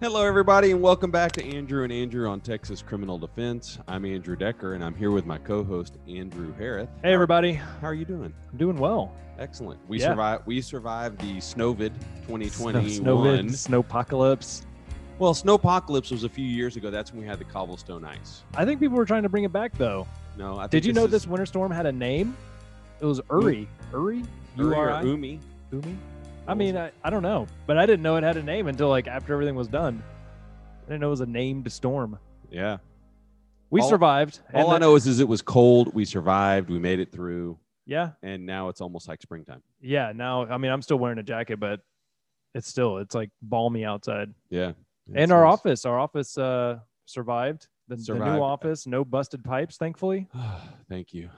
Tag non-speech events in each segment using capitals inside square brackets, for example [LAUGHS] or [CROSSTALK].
Hello, everybody, and welcome back to Andrew and Andrew on Texas Criminal Defense. I'm Andrew Decker, and I'm here with my co-host Andrew Harris. Hey, everybody. How are you doing? I'm doing well. Excellent. We Yeah. survived. We survived the Snowvid 2021. Snowvid, snowpocalypse. Well, Snowpocalypse was a few years ago. That's when we had the cobblestone ice. I think people were trying to bring it back though. No, I think Did you know is this winter storm had a name? It was Uri. Uri? Uri or U-R-I? Umi? Umi? I mean, I, I don't know, but I didn't know it had a name until like after everything was done. I didn't know it was a named storm. Yeah. We All- survived. All I know is, is it was cold. We survived. We made it through, Yeah, and now it's almost like springtime. yeah. Now, I mean, I'm still wearing a jacket, but it's still it's like balmy outside. Yeah. and our nice. office, our office uh survived. The, the new office, no busted pipes, thankfully. [SIGHS] Thank you.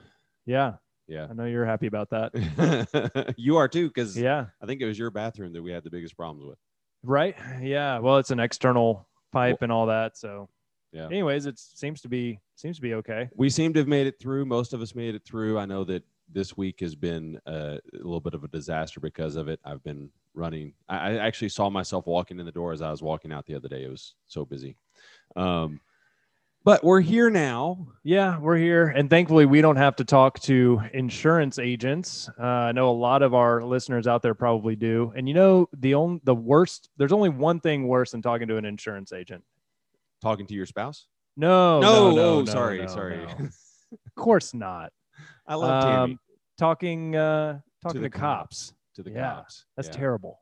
Yeah, Yeah. I know you're happy about that. [LAUGHS] you are too, because Yeah. I think it was your bathroom that we had the biggest problems with. Right. Yeah. Well, it's an external pipe and all that. So, Yeah. anyways, it seems to be seems to be okay. We seem to have made it through. Most of us made it through. I know that this week has been uh, a little bit of a disaster because of it. I've been running. I, I actually saw myself walking in the door as I was walking out the other day. It was so busy. Um, but we're here now. Yeah, we're here, and thankfully, we don't have to talk to insurance agents. Uh, I know a lot of our listeners out there probably do. And you know, the only the worst. There's only one thing worse than talking to an insurance agent. Talking to your spouse. No. No, No. no, no, sorry, no, sorry. no. [LAUGHS] of course not. I love Tammy. Um, talking. Uh, talking to the to, cops. to the yeah, cops. That's yeah. terrible.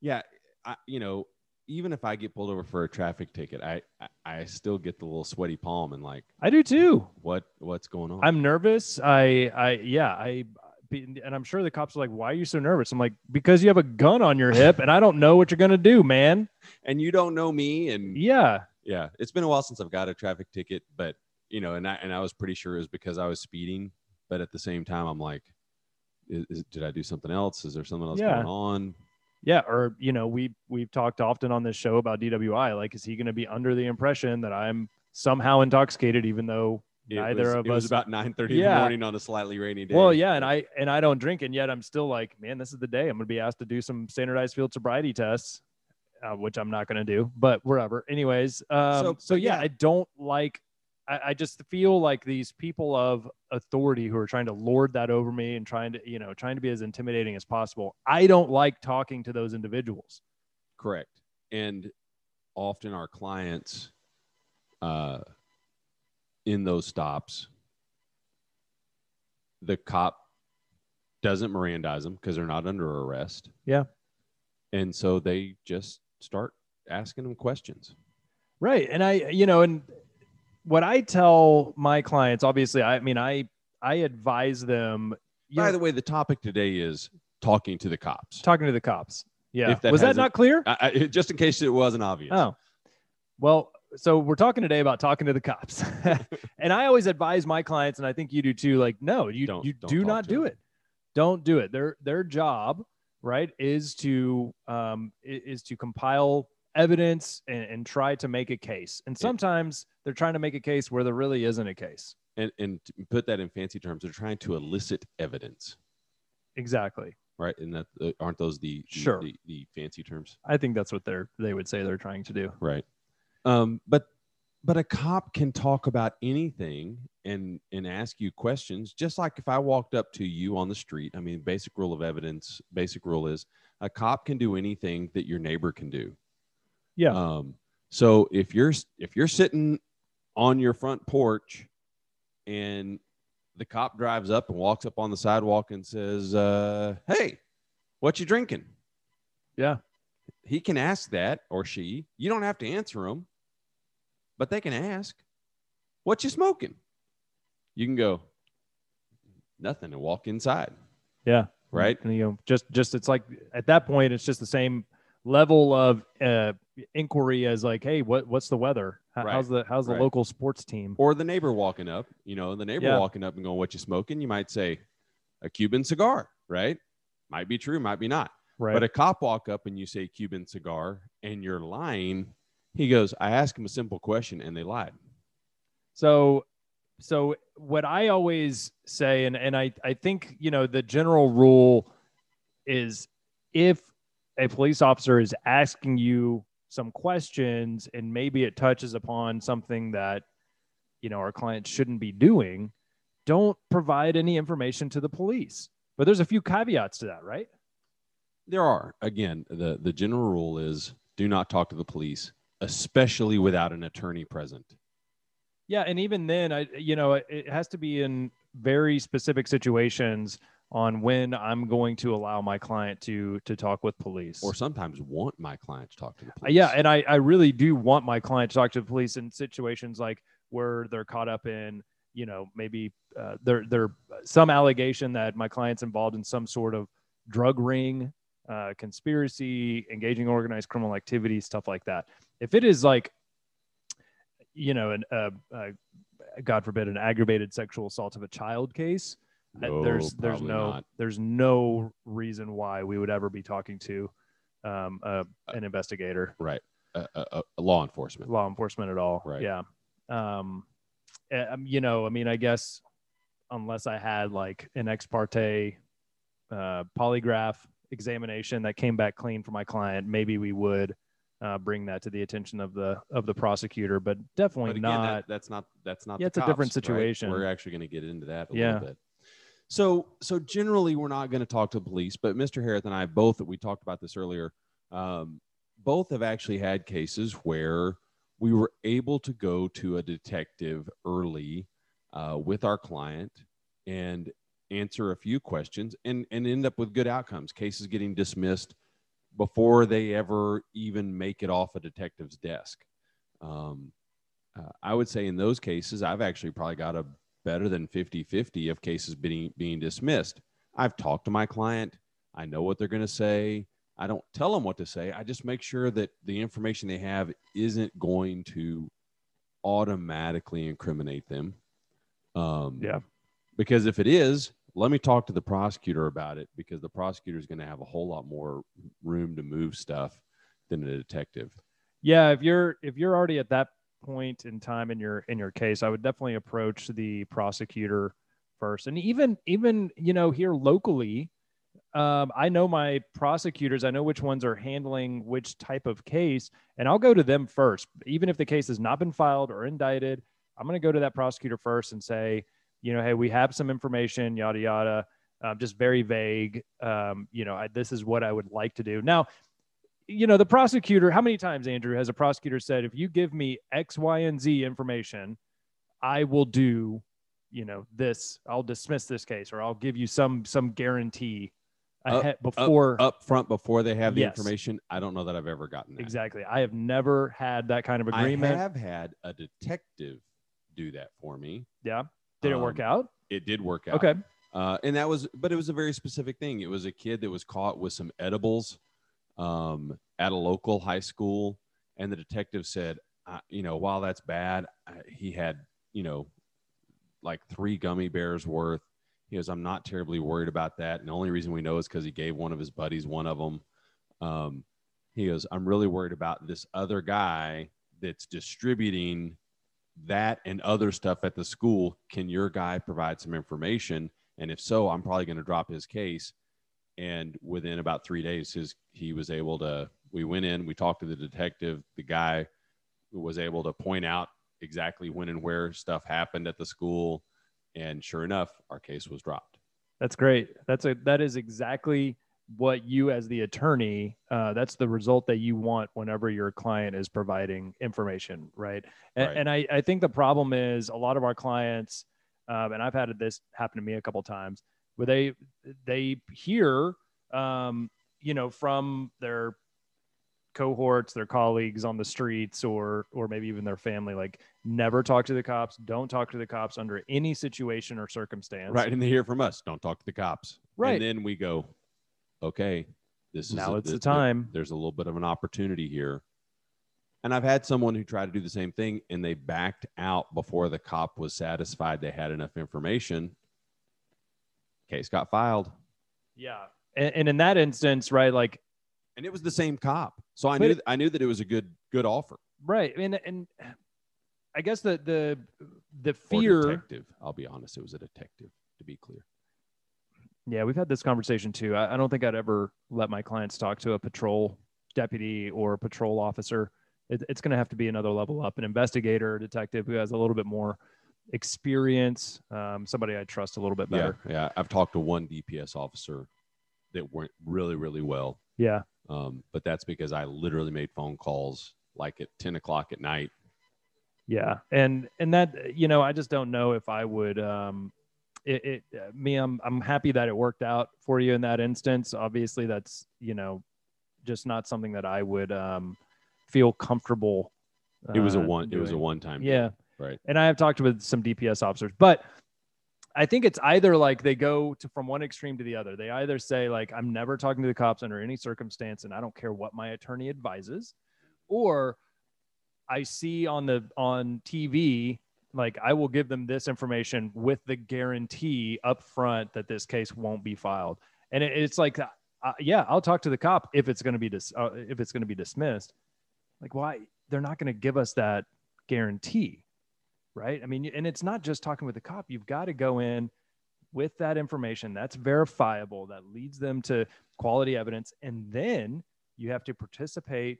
Yeah, I, you know, even if I get pulled over for a traffic ticket, I, I I still get the little sweaty palm and like, I do too. what what's going on? I'm nervous. I, I, yeah, I, and I'm sure the cops are like, "Why are you so nervous?" I'm like, "Because you have a gun on your hip, and I don't know what you're gonna do, man." [LAUGHS] and you don't know me, and Yeah, yeah, it's been a while since I've got a traffic ticket, but you know, and I and I was pretty sure it was because I was speeding, but at the same time, I'm like, is, is- did I do something else? Is there something else Yeah. going on? Yeah. Or you know, we we've talked often on this show about DWI. Like, is he gonna be under the impression that I'm somehow intoxicated, even though It neither was, of it was about 9 30 in the morning on a slightly rainy day. well, yeah, and I and I don't drink, and yet I'm still like, man, this is the day I'm gonna be asked to do some standardized field sobriety tests, uh, which I'm not gonna do, but whatever. Anyways, um, So- so, yeah, yeah. I don't like. I, I just feel like these people of authority who are trying to lord that over me and trying to, you know, trying to be as intimidating as possible. I don't like talking to those individuals. Correct. And often our clients uh, in those stops, the cop doesn't Mirandize them because they're not under arrest. Yeah. And so they just start asking them questions. Right. And I, you know, and what I tell my clients, obviously, I mean, I, I advise them. By know, the way, the topic today is talking to the cops. talking to the cops. Yeah. That Was that hasn't- clear? I, I, just in case it wasn't obvious. Oh, well, so we're talking today about talking to the cops. [LAUGHS] and I always advise my clients, and I think you do too, like, no, you, Don't- you don't do not do them. it. Don't do it. Their, their job, right, is to, um, is to compile evidence and, and try to make a case. And sometimes they're trying to make a case where there really isn't a case. And, and to put that in fancy terms, they're trying to elicit evidence, Exactly. right? And that uh, aren't those the, the- Sure. the, the fancy terms? I think that's what they're, they would say they're trying to do. Right. Um, but but a cop can talk about anything and and ask you questions, just like if I walked up to you on the street. I mean, basic rule of evidence, basic rule is a cop can do anything that your neighbor can do. Yeah. Um, so if you're if you're sitting on your front porch and the cop drives up and walks up on the sidewalk and says, uh, "Hey, what you drinking?" Yeah. he can ask that or she. You don't have to answer them, but they can ask, "What you smoking?" You can go, "Nothing," and walk inside. Yeah. Right. And, you know, just just it's like at that point, it's just the same level of uh, inquiry as like, hey, what what's the weather? How, Right. How's the how's the Right. local sports team? Or the neighbor walking up. You know, the neighbor Yeah. walking up and going, "What you smoking?" You might say, "A Cuban cigar." Right. Might be true, might be not. Right. But a cop walk up and you say Cuban cigar and you're lying. He goes, I asked him a simple question and they lied. So, so what I always say, and and I I think you know the general rule is if a police officer is asking you some questions and maybe it touches upon something that you know our clients shouldn't be doing don't provide any information to the police. But there's a few caveats to that right? There are. Again the the general rule is do not talk to the police especially without an attorney present. Yeah and even then i you know it, it has to be in very specific situations on when I'm going to allow my client to to talk with police. or sometimes want my client to talk to the Uh, police yeah, and I I really do want my client to talk to the police in situations like where they're caught up in you know maybe uh, there there some allegation that my client's involved in some sort of drug ring, uh, conspiracy, engaging in organized criminal activity, stuff like that. If it is like you know an uh, uh, God forbid an aggravated sexual assault of a child case, uh, No, there's there's no not. there's no reason why we would ever be talking to um, uh, an investigator right uh, uh, law enforcement law enforcement at all. Right. Yeah. Um, um, you know, I mean, I guess unless I had like an ex parte uh, polygraph examination that came back clean for my client, maybe we would uh, bring that to the attention of the of the prosecutor. But definitely but again, not. that, that's not that's not Yeah, the it's a different cops, right? situation. we're actually going to get into that a Yeah. little bit so so generally we're not going to talk to the police but mr harris and i both we talked about this earlier um, both have actually had cases where we were able to go to a detective early uh, with our client and answer a few questions and and end up with good outcomes. Cases getting dismissed before they ever even make it off a detective's desk. Um, uh, I would say in those cases, I've actually probably got a better than 50 50 of cases being, being dismissed. I've talked to my client. I know what they're going to say. I don't tell them what to say. I just make sure that the information they have isn't going to automatically incriminate them. Um, Yeah. Because if it is, let me talk to the prosecutor about it because the prosecutor is going to have a whole lot more room to move stuff than a detective. yeah, if you're if you're already at that point in time in your in your case, I would definitely approach the prosecutor first. And even even you know here locally, um, I know my prosecutors. I know which ones are handling which type of case, and I'll go to them first. Even if the case has not been filed or indicted, I'm going to go to that prosecutor first and say, you know, hey, we have some information, yada yada, uh, just very vague. Um, you know, I, this is what I would like to do now you know, the prosecutor, how many times, Andrew, has a prosecutor said, if you give me X, Y, and Z information, I will do, you know, this, I'll dismiss this case, or I'll give you some some guarantee Up- ahead before up front before they have the Yes. information. I don't know that I've ever gotten that. exactly. I have never had that kind of agreement. I have had a detective do that for me. yeah. Did it work Um, out? It did work out. Okay. Uh, and that was, but it was a very specific thing. It was a kid that was caught with some edibles um, at a local high school, and the detective said, uh, you know, while that's bad, uh, he had, you know, like three gummy bears worth. He goes, I'm not terribly worried about that. And the only reason we know is because he gave one of his buddies one of them. Um, he goes, I'm really worried about this other guy that's distributing that and other stuff at the school. Can your guy provide some information? And if so, I'm probably going to drop his case. And within about three days, his he was able to. We went in, we talked to the detective. The guy who was able to point out exactly when and where stuff happened at the school, and sure enough, our case was dropped. That's great. That's a that is exactly what you as the attorney uh, that's the result that you want whenever your client is providing information right and, Right. and I, I think the problem is a lot of our clients um, and i've had this happen to me a couple times where they they hear um, you know from their cohorts their colleagues on the streets or or maybe even their family like never talk to the cops don't talk to the cops under any situation or circumstance Right, and they hear from us. Don't talk to the cops. Right. and then we go, okay, this is Now it's the th- th- time. There's a little bit of an opportunity here. And I've had someone who tried to do the same thing, and they backed out before the cop was satisfied they had enough information. Case got filed, Yeah. And, and in that instance, right, like, and it was the same cop. So I knew it- I knew that it was a good good offer. right. And, and I guess the, the, the fear, detective. I'll be honest, it was a detective. To be clear, yeah, we've had this conversation too. I, I don't think I'd ever let my clients talk to a patrol deputy or patrol officer. It, it's going to have to be another level up, an investigator, a detective who has a little bit more experience, um, somebody I trust a little bit better. Yeah, yeah. I've talked to one DPS officer that went really, really well. Yeah. Um, but that's because I literally made phone calls like at 10 o'clock at night. Yeah. And, and that, you know, I just don't know if I would, um, it, it me, I'm, I'm happy that it worked out for you in that instance. Obviously that's, you know, just not something that I would, um, feel comfortable. It was a uh, one, it was a one time. Yeah. Right. And I have talked with some DPS officers, but I think it's either like they go to from one extreme to the other. They either say like I'm never talking to the cops under any circumstance and I don't care what my attorney advises, or I see on the on TV like I will give them this information with the guarantee up front that this case won't be filed. And it, it's like uh, yeah, I'll talk to the cop if it's going to be dis- uh, if it's going to be dismissed. Like why they're not going to give us that guarantee right? I mean, and it's not just talking with the cop. You've got to go in with that information that's verifiable, that leads them to quality evidence, and then you have to participate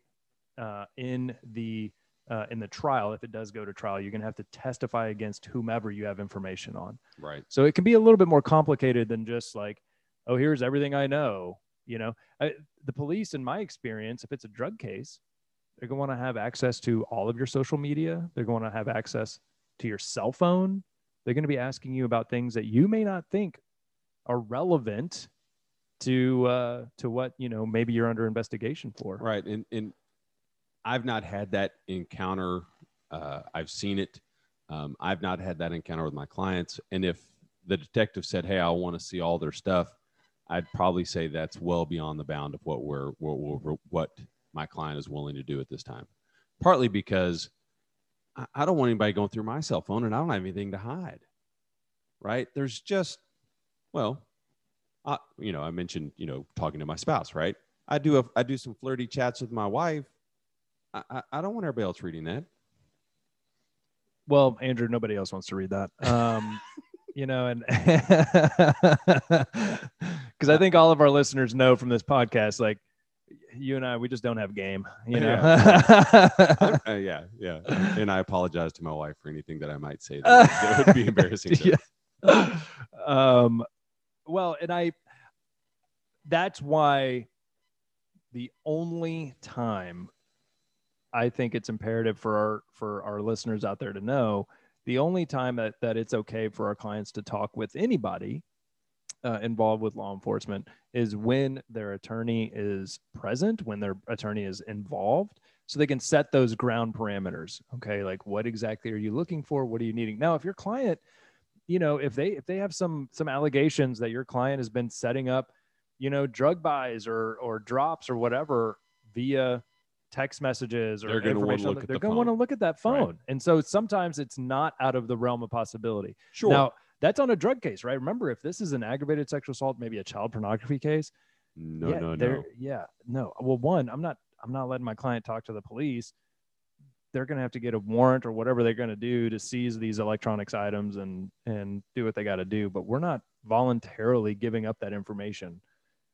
uh, in the uh, in the trial. If it does go to trial, you're going to have to testify against whomever you have information on. Right. So it can be a little bit more complicated than just like, oh, here's everything I know. You know, I, the police, in my experience, if it's a drug case, they're going to want to have access to all of your social media. They're going to have access to your cell phone. They're going to be asking you about things that you may not think are relevant to uh, to what you know maybe you're under investigation for. Right. And and I've not had that encounter. Uh, I've seen it. Um, I've not had that encounter with my clients. And if the detective said, "Hey, I want to see all their stuff," I'd probably say that's well beyond the bound of what we're what, what my client is willing to do at this time. Partly because I- I don't want anybody going through my cell phone, and I don't have anything to hide. Right? There's just, well, uh, you know, I mentioned, you know, talking to my spouse. Right? I do a, I do some flirty chats with my wife. I, I, I don't want everybody else reading that. Well, Andrew, nobody else wants to read that. Um, [LAUGHS] you know, and [LAUGHS] because I think all of our listeners know from this podcast, like you and I, we just don't have game. You know. [LAUGHS] Uh, yeah, yeah. And I apologize to my wife for anything that I might say that, that would be embarrassing. [LAUGHS] Yeah. um, well, and I, that's why the only time I think it's imperative for our, for our listeners out there to know the only time that, that it's okay for our clients to talk with anybody uh, involved with law enforcement is when their attorney is present, when their attorney is involved, so they can set those ground parameters. Okay, like what exactly are you looking for? What are you needing? Now, if your client, you know, if they if they have some some allegations that your client has been setting up, you know, drug buys or or drops or whatever via text messages or They're gonna wanna information, look at they're the going to want to look at that Right. phone. And so sometimes it's not out of the realm of possibility. Sure. Now, that's on a drug case, right? Remember, if this is an aggravated sexual assault, maybe a child pornography case. no, yeah, no, no. Yeah, no. Well, one, I'm not. I'm not letting my client talk to the police. They're going to have to get a warrant or whatever they're going to do to seize these electronics items and and do what they got to do. But we're not voluntarily giving up that information.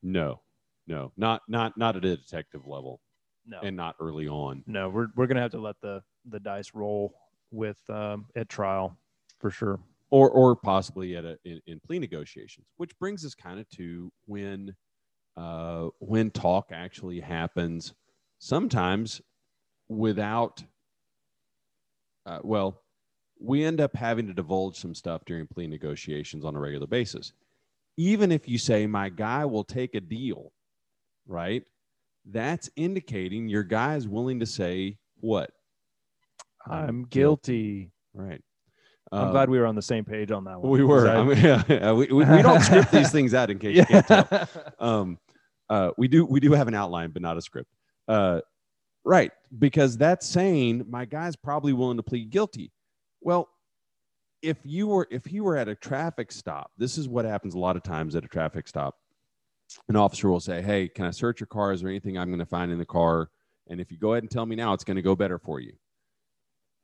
No, no, not not not at a detective level, No, and not early on. no. We're we're going to have to let the the dice roll with um, at trial for sure. Or or possibly at a in, in plea negotiations which brings us kind of to when uh when talk actually happens sometimes without uh, well we end up having to divulge some stuff during plea negotiations on a regular basis. Even if you say my guy will take a deal right? That's indicating your guy is willing to say what? I'm guilty. right I'm Um, glad we were on the same page on that one. we were. I- I mean, yeah, yeah, we, we, we don't script these things out in [LAUGHS] case you can't tell. Um, uh, we do we do have an outline, but not a script. Uh, right, because that's saying my guy's probably willing to plead guilty. Well, if you were if he were at a traffic stop, this is what happens a lot of times at a traffic stop. An officer will say, "Hey, can I search your car? Is there anything I'm going to find in the car? And if you go ahead and tell me now, it's going to go better for you."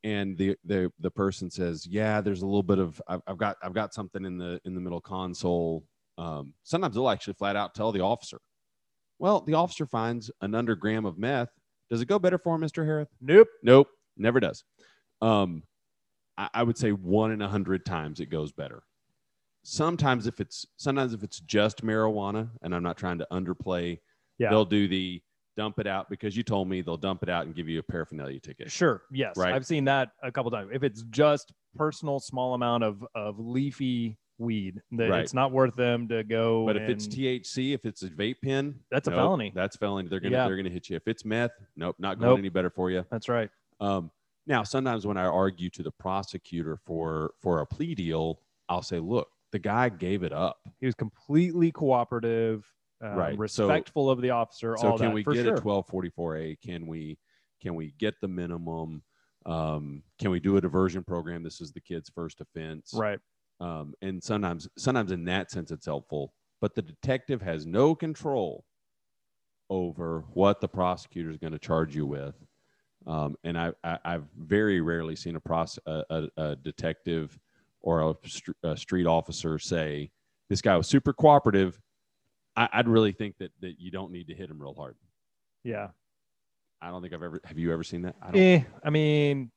And the the the person says yeah there's a little bit of I've, I've got i've got something in the in the middle console um, sometimes they'll actually flat out tell the officer Well, the officer finds an under gram of meth. Does it go better for him, Mr. Harris? Nope. Nope, never does. Um, I, I would say one in a hundred times it goes better. Sometimes if it's sometimes if it's just marijuana, and I'm not trying to underplay, Yeah. they'll do the dump it out because you told me they'll dump it out and give you a paraphernalia ticket. Sure. Yes. Right. I've seen that a couple times. If it's just personal small amount of of leafy weed, that Right. it's not worth them to go. But if it's THC, if it's a vape pen, That's a felony. That's felony. They're gonna Yeah. they're gonna hit you. If it's meth, nope, not going Nope. any better for you. that's right. Um, now, sometimes when I argue to the prosecutor for for a plea deal, I'll say, "Look, the guy gave it up. He was completely cooperative, um, Right. So- respectful of the officer. So all can that, we get sure. a 1244A? Can we can we get the minimum? Um, can we do a diversion program? This is the kid's first offense, Right. Um, and sometimes sometimes in that sense it's helpful, but the detective has no control over what the prosecutor is going to charge you with. Um, and I, I, I've very rarely seen a, pros, a, a, a detective or a, str- a street officer say, "This guy was super cooperative." I, I'd really think that that you don't need to hit him real hard. Yeah. I don't think I've ever. Have you ever seen that? I don't. Eh, I mean,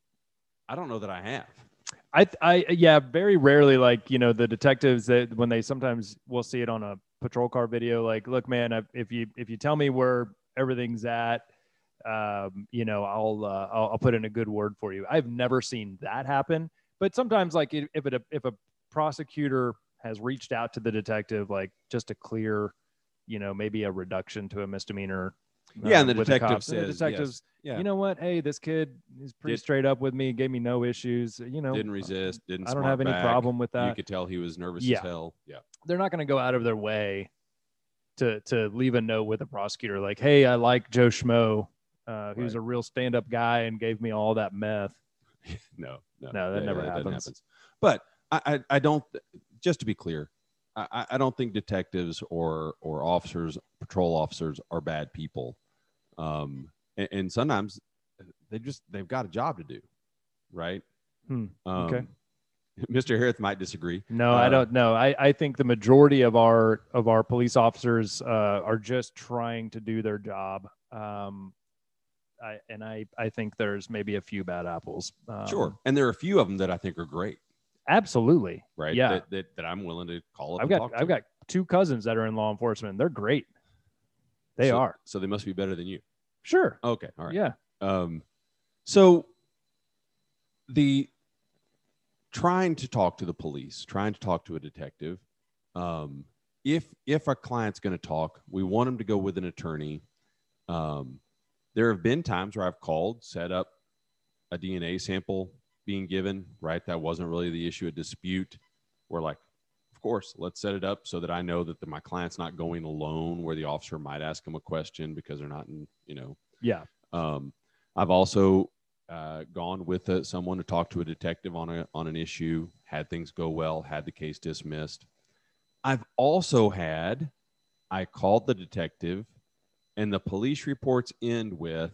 I don't know that I have. I, I, yeah, very rarely, like, you know, the detectives that when they sometimes we'll see it on a patrol car video, like, look, man, I- if you, if you tell me where everything's at, um, you know, I'll, uh, I'll, I'll put in a good word for you. I've never seen that happen, but sometimes like if if it, if a prosecutor has reached out to the detective, like just to clear, you know, maybe a reduction to a misdemeanor. Yeah, and uh, the detective cops, and the says, detectives, Yeah. you know what? Hey, this kid is pretty Did- straight up with me. Gave me no issues. You know, didn't resist. Didn't. I don't have any back. problem with that. You could tell he was nervous Yeah. as hell. Yeah. They're not going to go out of their way to to leave a note with a prosecutor like, "Hey, I like Joe Schmo. Uh, he was a real stand-up guy and gave me all that meth." [LAUGHS] No. No. No, that never doesn't happens. But I, I, I don't. Just to be clear, I- I don't think detectives or or officers, patrol officers, are bad people. Um, and, and sometimes they just they've got a job to do, right? Hmm, Um, okay. [LAUGHS] Mr. Harris might disagree. No, I Uh, don't know. I, I think the majority of our of our police officers uh, are just trying to do their job. Um, I, and I, I think there's maybe a few bad apples. Um, Sure. And there are a few of them that I think are great, absolutely. right? Yeah. That, that, that I'm willing to call up. I've got. I've got two cousins that are in law enforcement. They're great. They So- are So they must be better than you. sure. Okay. All right. Yeah. Um, so the trying to talk to the police, trying to talk to a detective. Um, if if a client's going to talk, we want them to go with an attorney. Um, there have been times where I've called, set up a DNA sample being given. Right, that wasn't really the issue, a dispute. We're like, of course, let's set it up so that I know that the, my client's not going alone, where the officer might ask him a question because they're not in, you know, Yeah. um, I've also uh, gone with uh, someone to talk to a detective on a on an issue, had things go well, had the case dismissed. I've also had I called the detective, and the police reports end with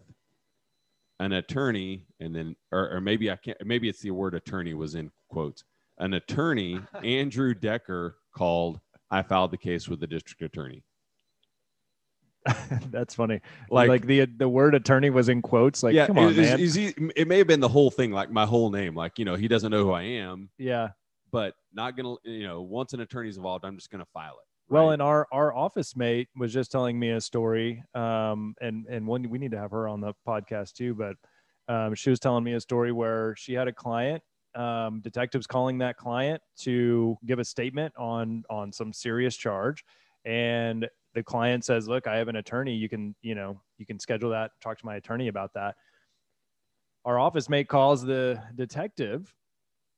an attorney, and then or, or maybe I can't maybe it's the word attorney was in quotes. An attorney, [LAUGHS] Andrew Decker, called. I filed the case with the district attorney. [LAUGHS] That's funny. Like- Like, the the word attorney was in quotes. Like, come on, man. is he- it may have been the whole thing, like my whole name. Like, you know, he doesn't know who I am, yeah. but not gonna, you know, once an attorney's involved, I'm just gonna file it. Well, right? and our our office mate was just telling me a story, um, and and one we need to have her on the podcast too. But um, she was telling me a story where she had a client, um, detectives calling that client to give a statement on on some serious charge, and the client says, "Look, I have an attorney. You can you know you can schedule that. Talk to my attorney about that." Our office mate calls the detective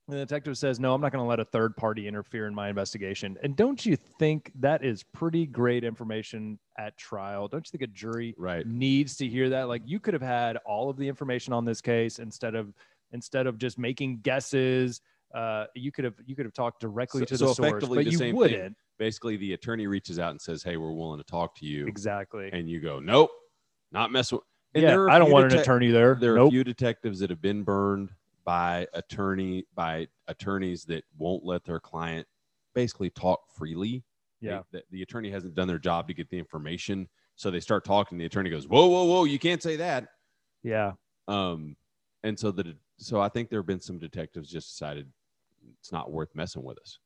the detective says, No, I'm not going to let a third party interfere in my investigation. And don't you think that is pretty great information at trial? Don't you think a jury right. needs to hear that? Like you could have had all of the information on this case instead of instead of just making guesses. Uh, you could have you could have talked directly So- to so the source, but the you same wouldn't. Basically, the attorney reaches out and says, "Hey, we're willing to talk to you," Exactly. and you go, "Nope, not mess with." And yeah, there are a I don't want an attorney there. There are nope. a few detectives that have been burned by attorney by attorneys that won't let their client basically talk freely. They- yeah. the, the attorney hasn't done their job to get the information, So they start talking. The attorney goes, "Whoa, whoa, whoa! You can't say that." Yeah. Um, and so the so I think there have been some detectives just decided it's not worth messing with us.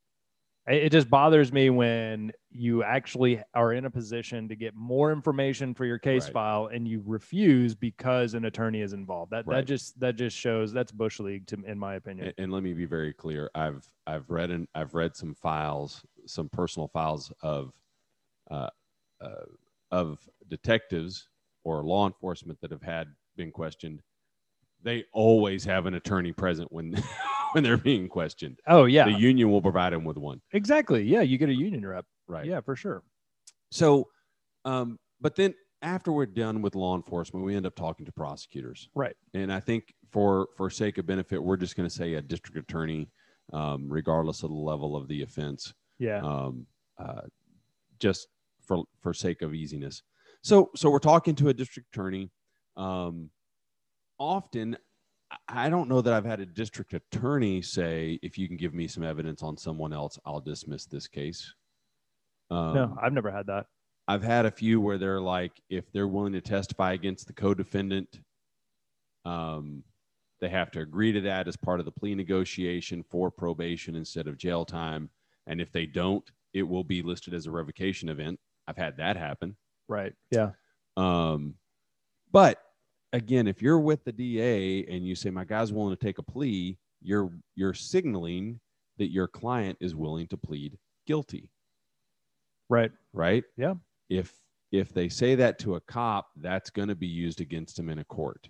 It just bothers me when you actually are in a position to get more information for your case Right. file and you refuse because an attorney is involved. That that just that just shows that's bush league to in my opinion. And, and let me be very clear. I've I've read and I've read some files, some personal files of uh, uh, of detectives or law enforcement that have had been questioned. They always have an attorney present when [LAUGHS] when they're being questioned. oh yeah. The union will provide them with one. exactly. Yeah, you get a union rep. Right. Yeah, for sure. So, um, but then after we're done with law enforcement, we end up talking to prosecutors. Right. And I think for for sake of benefit, we're just going to say a district attorney, um, regardless of the level of the offense, Yeah. um, uh, just for for sake of easiness. So so we're talking to a district attorney. Um, often, I- don't know that I've had a district attorney say, "If you can give me some evidence on someone else, I'll dismiss this case." Um, no, I've never had that. I've had a few where they're like, if they're willing to testify against the co-defendant, um, they have to agree to that as part of the plea negotiation for probation instead of jail time. And if they don't, it will be listed as a revocation event. I've had that happen. Right. Yeah. Um, but again, if you're with the DA and you say my guy's willing to take a plea, you're you're signaling that your client is willing to plead guilty Right. right? Yeah. If if they say that to a cop, that's going to be used against him in a court.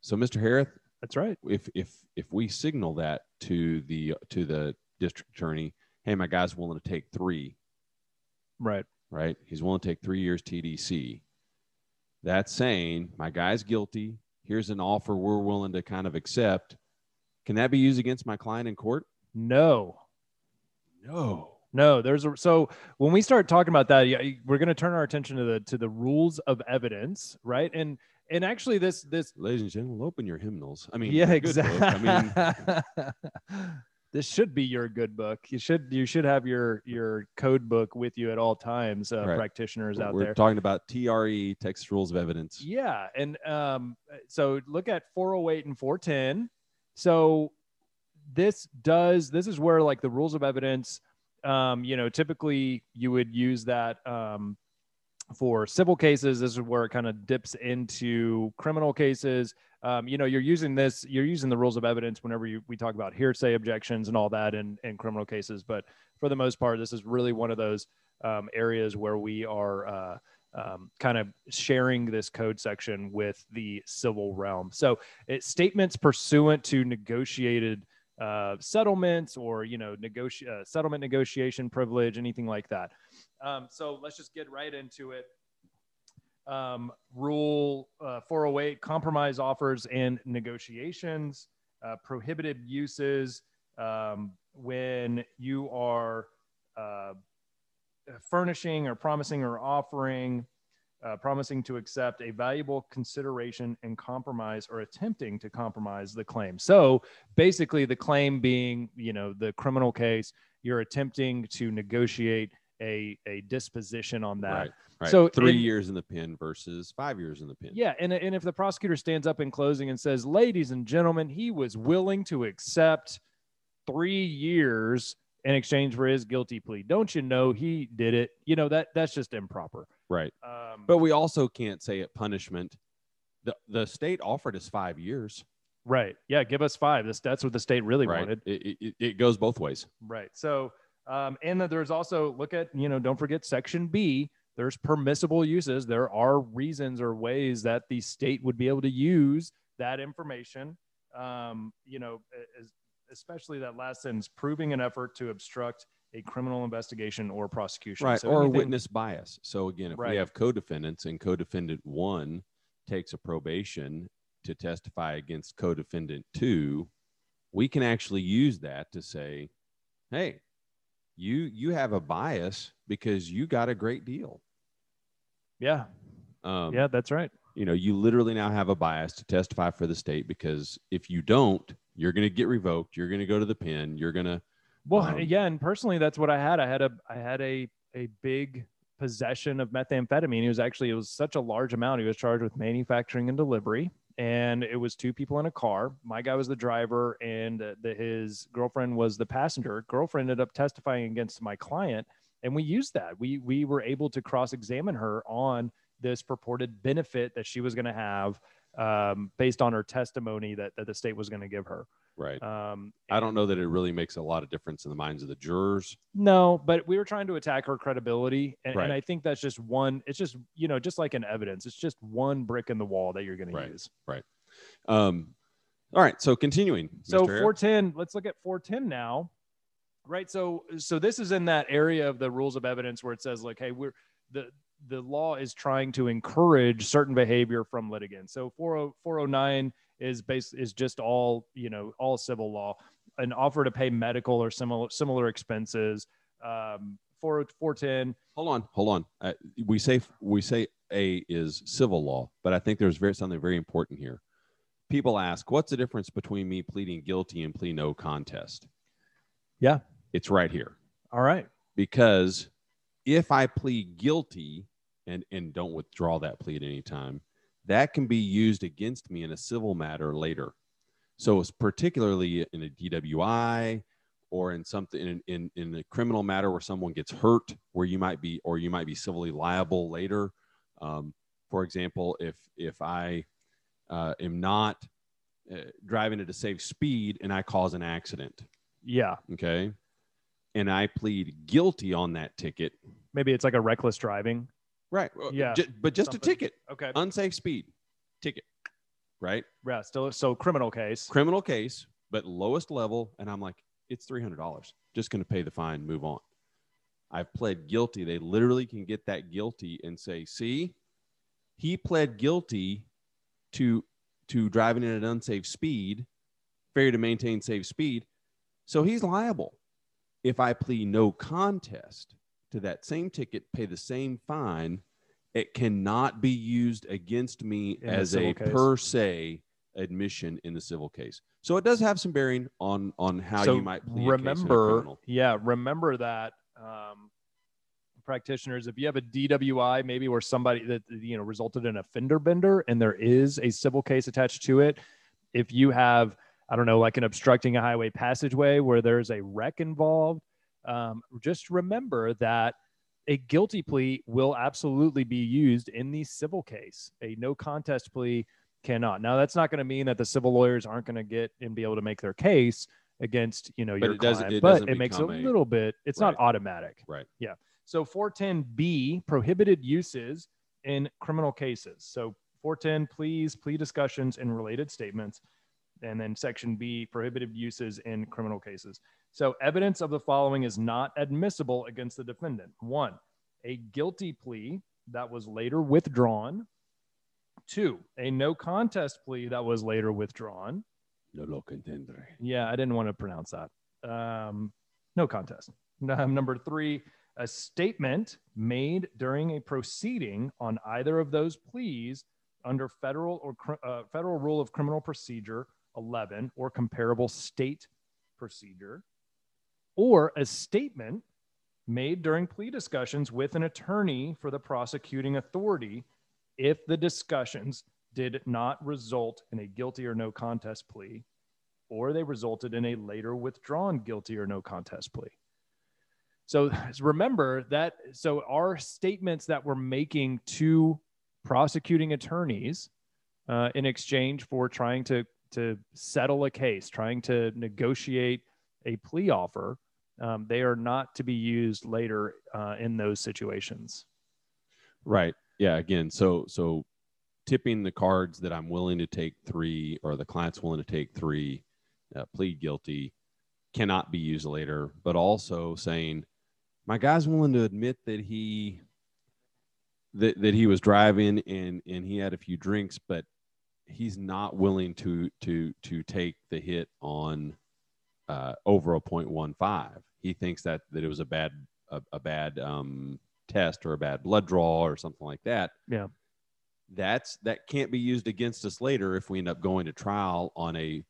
So, Mr. Harris, That's right. if if if we signal that to the to the district attorney, hey, my guy's willing to take three, Right. right? He's willing to take three years TDC. That's saying my guy's guilty. Here's an offer we're willing to kind of accept. Can that be used against my client in court? No. No. No, there's a so when we start talking about that, yeah, we're going to turn our attention to the to the rules of evidence, right? And and actually, this this Ladies and gentlemen, open your hymnals. I mean, yeah, your good book. exactly. I mean, [LAUGHS] this should be your good book. You should you should have your your code book with you at all times, uh, Right. practitioners out we're there. talking about TRE, Texas Rules of Evidence. Yeah, and um, so look at 408 and 410. So this does this is where like the rules of evidence, um, you know, typically you would use that um, for civil cases. This is where it kind of dips into criminal cases. Um, you know, you're using this, you're using the rules of evidence whenever you we talk about hearsay objections and all that in, in criminal cases. But for the most part, this is really one of those um, areas where we are uh, um, kind of sharing this code section with the civil realm. So it's statements pursuant to negotiated uh, settlements or you know negoti- uh, settlement negotiation privilege, anything like that. Um, so let's just get right into it. Um, rule uh, 408 compromise offers and negotiations, uh, prohibited uses um, when you are uh, furnishing or promising or offering, uh, promising to accept a valuable consideration and compromise or attempting to compromise the claim. So basically, the claim being, you know, the criminal case, you're attempting to negotiate a, a disposition on that. Right. Right. So three in- years in the pen versus five years in the pen. Yeah, and and if the prosecutor stands up in closing and says, "Ladies and gentlemen, he was willing to accept three years in exchange for his guilty plea," don't you know he did it? You know that that's just improper. Right. Um, But we also can't say at punishment. The the state offered us five years. right, yeah, give us five. That's that's what the state really right. wanted. It, it, it goes both ways. Right. So, um, and then there's also look at you know don't forget section B. There's permissible uses. There are reasons or ways that the state would be able to use that information. Um, you know, especially that last sentence, proving an effort to obstruct a criminal investigation or prosecution. Right. So or anything- witness bias. So again, if Right. we have co-defendants and co-defendant one takes a probation to testify against co-defendant two, we can actually use that to say, hey, you you have a bias because you got a great deal. Yeah. Um, Yeah, that's right. you know, you literally now have a bias to testify for the state because if you don't, you're going to get revoked. You're going to go to the pen. You're going to, Well, Um, yeah, and personally, that's what I had. I had a I had a a big possession of methamphetamine. He was actually, it was such a large amount. He was charged with manufacturing and delivery. And it was two people in a car. My guy was the driver, and the, his girlfriend was the passenger. Girlfriend ended up testifying against my client, and we used that. We we were able to cross examine her on this purported benefit that she was going to have um, based on her testimony that, that the state was going to give her. Right. Um, I don't know that it really makes a lot of difference in the minds of the jurors. No, but we were trying to attack her credibility, and, Right. and I think that's just one. It's just you know, just like an evidence. It's just one brick in the wall that you're going Right. to use. Right. Um, all right. So continuing. So Mr. 410. Let's look at 410 now. Right. So so this is in that area of the rules of evidence where it says like, hey, we're the the law is trying to encourage certain behavior from litigants. So 40 409 is base is just all you know all civil law, an offer to pay medical or similar similar expenses. Um, 4 410 hold on, hold on. Uh, we say we say A is civil law, but I think there's very something very important here. People ask, what's the difference between me pleading guilty and plea no contest? Yeah. It's right here. All right. because if I plead guilty and and don't withdraw that plea at any time, that can be used against me in a civil matter later. So it's particularly in a DWI or in something in, in in a criminal matter where someone gets hurt, where you might be or you might be civilly liable later. Um, for example, if if I uh, am not uh, driving at a safe speed and I cause an accident, Yeah. okay, and I plead guilty on that ticket, Maybe it's like a reckless driving. right? Yeah, ju- but just something. a ticket, Okay. unsafe speed ticket, right? Yeah. Still, so criminal case. Criminal case, but lowest level, and I'm like, it's three hundred dollars. Just going to pay the fine, move on. I've pled guilty. They literally can get that guilty and say, see, he pled guilty to to driving at an unsafe speed, failure to maintain safe speed, so he's liable. If I plead no contest to that same ticket, pay the same fine, it cannot be used against me In as a per se admission in the civil case. So it does have some bearing on on how so you might plead a case in a remember, yeah, remember that um, practitioners, if you have a DWI, maybe where somebody that you know resulted in a fender bender, and there is a civil case attached to it, if you have, I don't know, like an obstructing a highway passageway where there's a wreck involved, um, just remember that a guilty plea will absolutely be used in the civil case. A no contest plea cannot. Now, that's not going to mean that the civil lawyers aren't going to get and be able to make their case against you know But your it client, it but it makes a a- little bit. It's not automatic. Right. Yeah. So 410B prohibited uses in criminal cases. So 410 pleas, plea discussions, and related statements. And then section B prohibited uses in criminal cases. So evidence of the following is not admissible against the defendant. One, a guilty plea that was later withdrawn. Two, a no contest plea that was later withdrawn. nolo contendere. Yeah, I didn't want to pronounce that. Um, no contest. Um, [LAUGHS] number three, a statement made during a proceeding on either of those pleas under federal or uh, federal rule of criminal procedure 11 or comparable state procedure, or a statement made during plea discussions with an attorney for the prosecuting authority if the discussions did not result in a guilty or no contest plea or they resulted in a later withdrawn guilty or no contest plea. So remember that. So our statements that we're making to prosecuting attorneys uh, in exchange for trying to to settle a case, trying to negotiate a plea offer, um, they are not to be used later uh, in those situations. Right. Yeah. Again, so so tipping the cards that I'm willing to take three or the client's willing to take three, uh, plead guilty, cannot be used later. But also saying, my guy's willing to admit that he that that he was driving and and he had a few drinks, but he's not willing to to to take the hit on uh, over a 0.15. He thinks that that it was a bad a, a bad um, test or a bad blood draw or something like that. Yeah. That's that can't be used against us later if we end up going to trial on a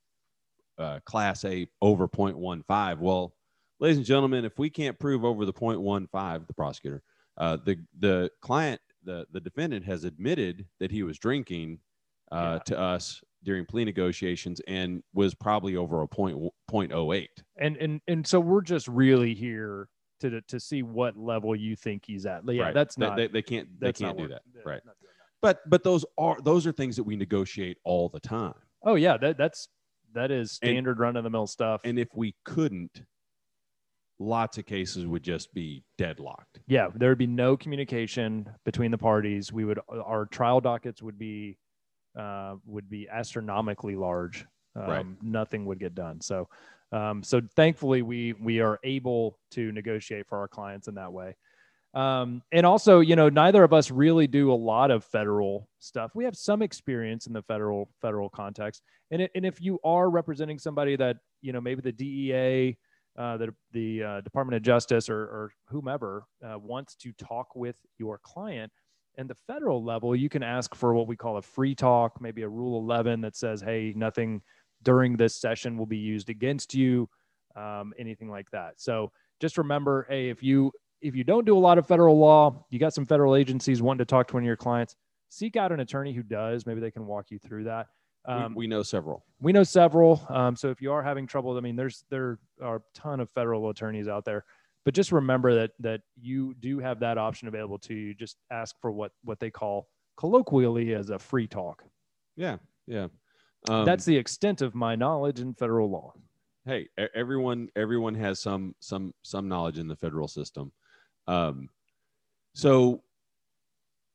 uh, class A over 0.15. Well, ladies and gentlemen, if we can't prove over the 0.15, the prosecutor, uh, the the client the the defendant has admitted that he was drinking uh, to us during plea negotiations and was probably over a point point oh eight. And and and so we're just really here to to see what level you think he's at. Yeah, Right. that's not. they, they can't they can't do that yeah, right but but those are those are things that we negotiate all the time Oh yeah, that that's that is standard run of the mill stuff. and if we couldn't lots of cases would just be deadlocked yeah, there would be no communication between the parties. We would our trial dockets would be uh, would be astronomically large. Um, Right. Nothing would get done. So um, so thankfully we we are able to negotiate for our clients in that way. Um, and also, you know, neither of us really do a lot of federal stuff. We have some experience in the federal federal context. And, it, and if you are representing somebody that, you know, maybe the DEA, uh, the, the uh, Department of Justice or, or whomever uh, wants to talk with your client, and the federal level, you can ask for what we call a free talk, maybe a Rule 11 that says, hey, nothing during this session will be used against you, um, anything like that. So just remember, hey, if you if you don't do a lot of federal law, you got some federal agencies wanting to talk to one of your clients, seek out an attorney who does. Maybe they can walk you through that. We- Um, we, know several we know several. Um, so if you are having trouble, I mean, there's there are a ton of federal attorneys out there, but just remember that that you do have that option available to you. Just ask for what what they call colloquially as a free talk. yeah yeah um, That's the extent of my knowledge in federal law. hey everyone everyone has some some some knowledge in the federal system um so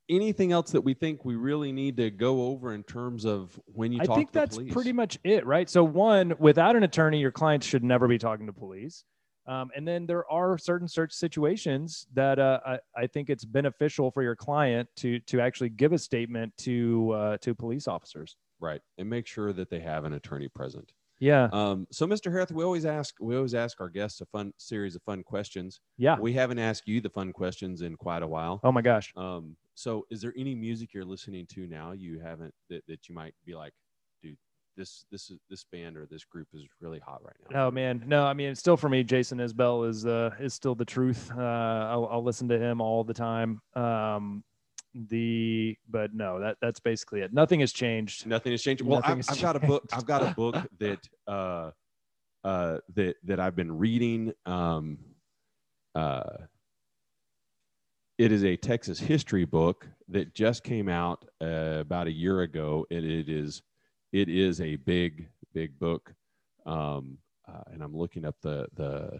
anything else that we think we really need to go over in terms of when you talk think to the police. I think that's police? pretty much it, right? So one, without an attorney, your clients should never be talking to police. Um, and then there are certain search situations that uh, I, I think it's beneficial for your client to to actually give a statement to uh, to police officers. right and make sure that they have an attorney present Yeah, um so mr harris we always ask we always ask our guests a fun series of fun questions yeah. we haven't asked you the fun questions in quite a while Oh my gosh. um so is there any music you're listening to now you haven't that, that you might be like dude this this is this band or this group is really hot right now Oh man, no. I mean, it's still for me. Jason Isbell is uh, is still the truth. Uh, I'll, I'll listen to him all the time. Um, the but no, that that's basically it. Nothing has changed. Nothing has changed. Well, I've, I've got a book. I've got a book [LAUGHS] that uh, uh, that that I've been reading. Um, uh, it is a Texas history book that just came out uh, about a year ago, and it is it is a big big book. Um, uh, and I'm looking up the the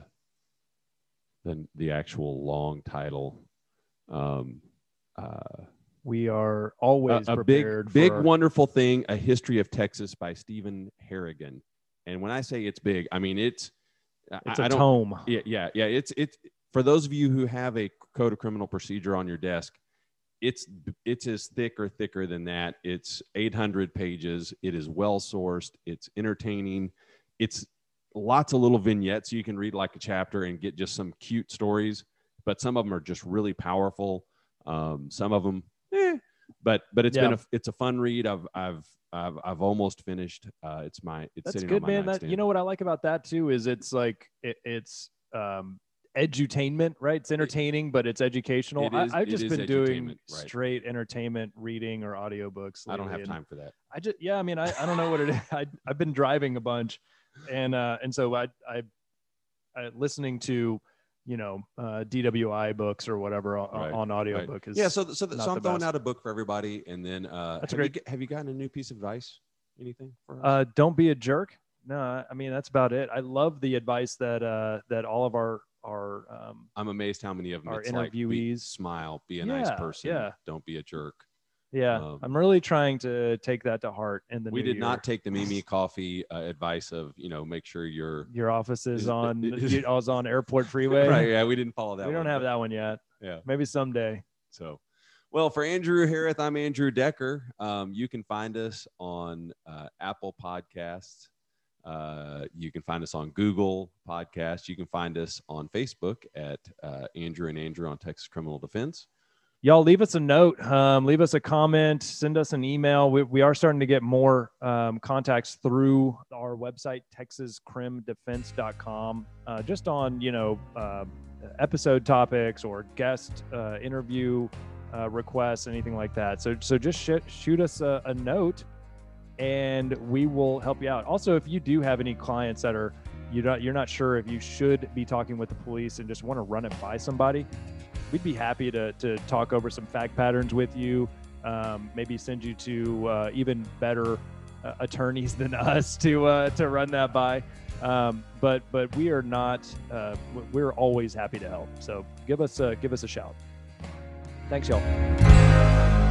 the, the actual long title. Um, uh, We are always a, a big, prepared. big, wonderful thing, a history of Texas by Stephen Harrigan. And when I say it's big, I mean it's. I- It's I a don't. tome. Yeah, yeah, yeah. It's it's for those of you who have a code of criminal procedure on your desk. It's it's as thick or thicker than that. It's 800 pages. It is well sourced. It's entertaining. It's lots of little vignettes you can read like a chapter and get just some cute stories. But some of them are just really powerful. Um, some of them, eh, but but it's been a it's a fun read. I've I've I've I've almost finished. Uh, it's my it's That's sitting good, on my man. That you know what I like about that too is it's like it, it's um edutainment, right? It's entertaining, but it's educational. It is- I, I've just been doing right. straight entertainment reading or audiobooks. I don't have time for that. I just yeah, I mean, I, I don't know what it is. [LAUGHS] I I've been driving a bunch, and uh, and so I I, I listening to, you know, uh, DWI books or whatever on, Right, on right. is yeah so so, th- not so i'm throwing best. out a book for everybody and then uh That's have, great. You, have you gotten a new piece of advice anything for? Uh, don't be a jerk. No, I I mean that's about it. I love the advice that uh, that all of our our um, i'm amazed how many of them our it's like, be- interviewees- smile be a nice person yeah. don't be a jerk yeah. Um, I'm really trying to take that to heart. And we did year. not take the mimi [LAUGHS] coffee uh, advice of you know make sure you're Your office is on. [LAUGHS] I was on Airport Freeway. right yeah we didn't follow that we don't have but- that one yet. yeah Maybe someday. So, well, for Andrew Harris, I'm Andrew Decker. Um, you can find us on uh, Apple Podcasts. Uh, you can find us on Google Podcasts. You can find us on Facebook at uh, Andrew and Andrew on Texas Criminal Defense. Y'all leave us a note, um, leave us a comment, send us an email. We, we are starting to get more um, contacts through our website, texascrimdefense.com, uh, just on, you know, uh, episode topics or guest uh, interview uh, requests, anything like that. So so just sh- shoot us a, a note, and we will help you out. Also, if you do have any clients that are you're not you're not sure if you should be talking with the police and just want to run it by somebody, we'd be happy to to talk over some fact patterns with you. Um, maybe send you to uh, even better uh, attorneys [LAUGHS] than us to uh, to run that by. Um, but but we are not. Uh, we're always happy to help. So give us a give us a shout. Thanks, y'all.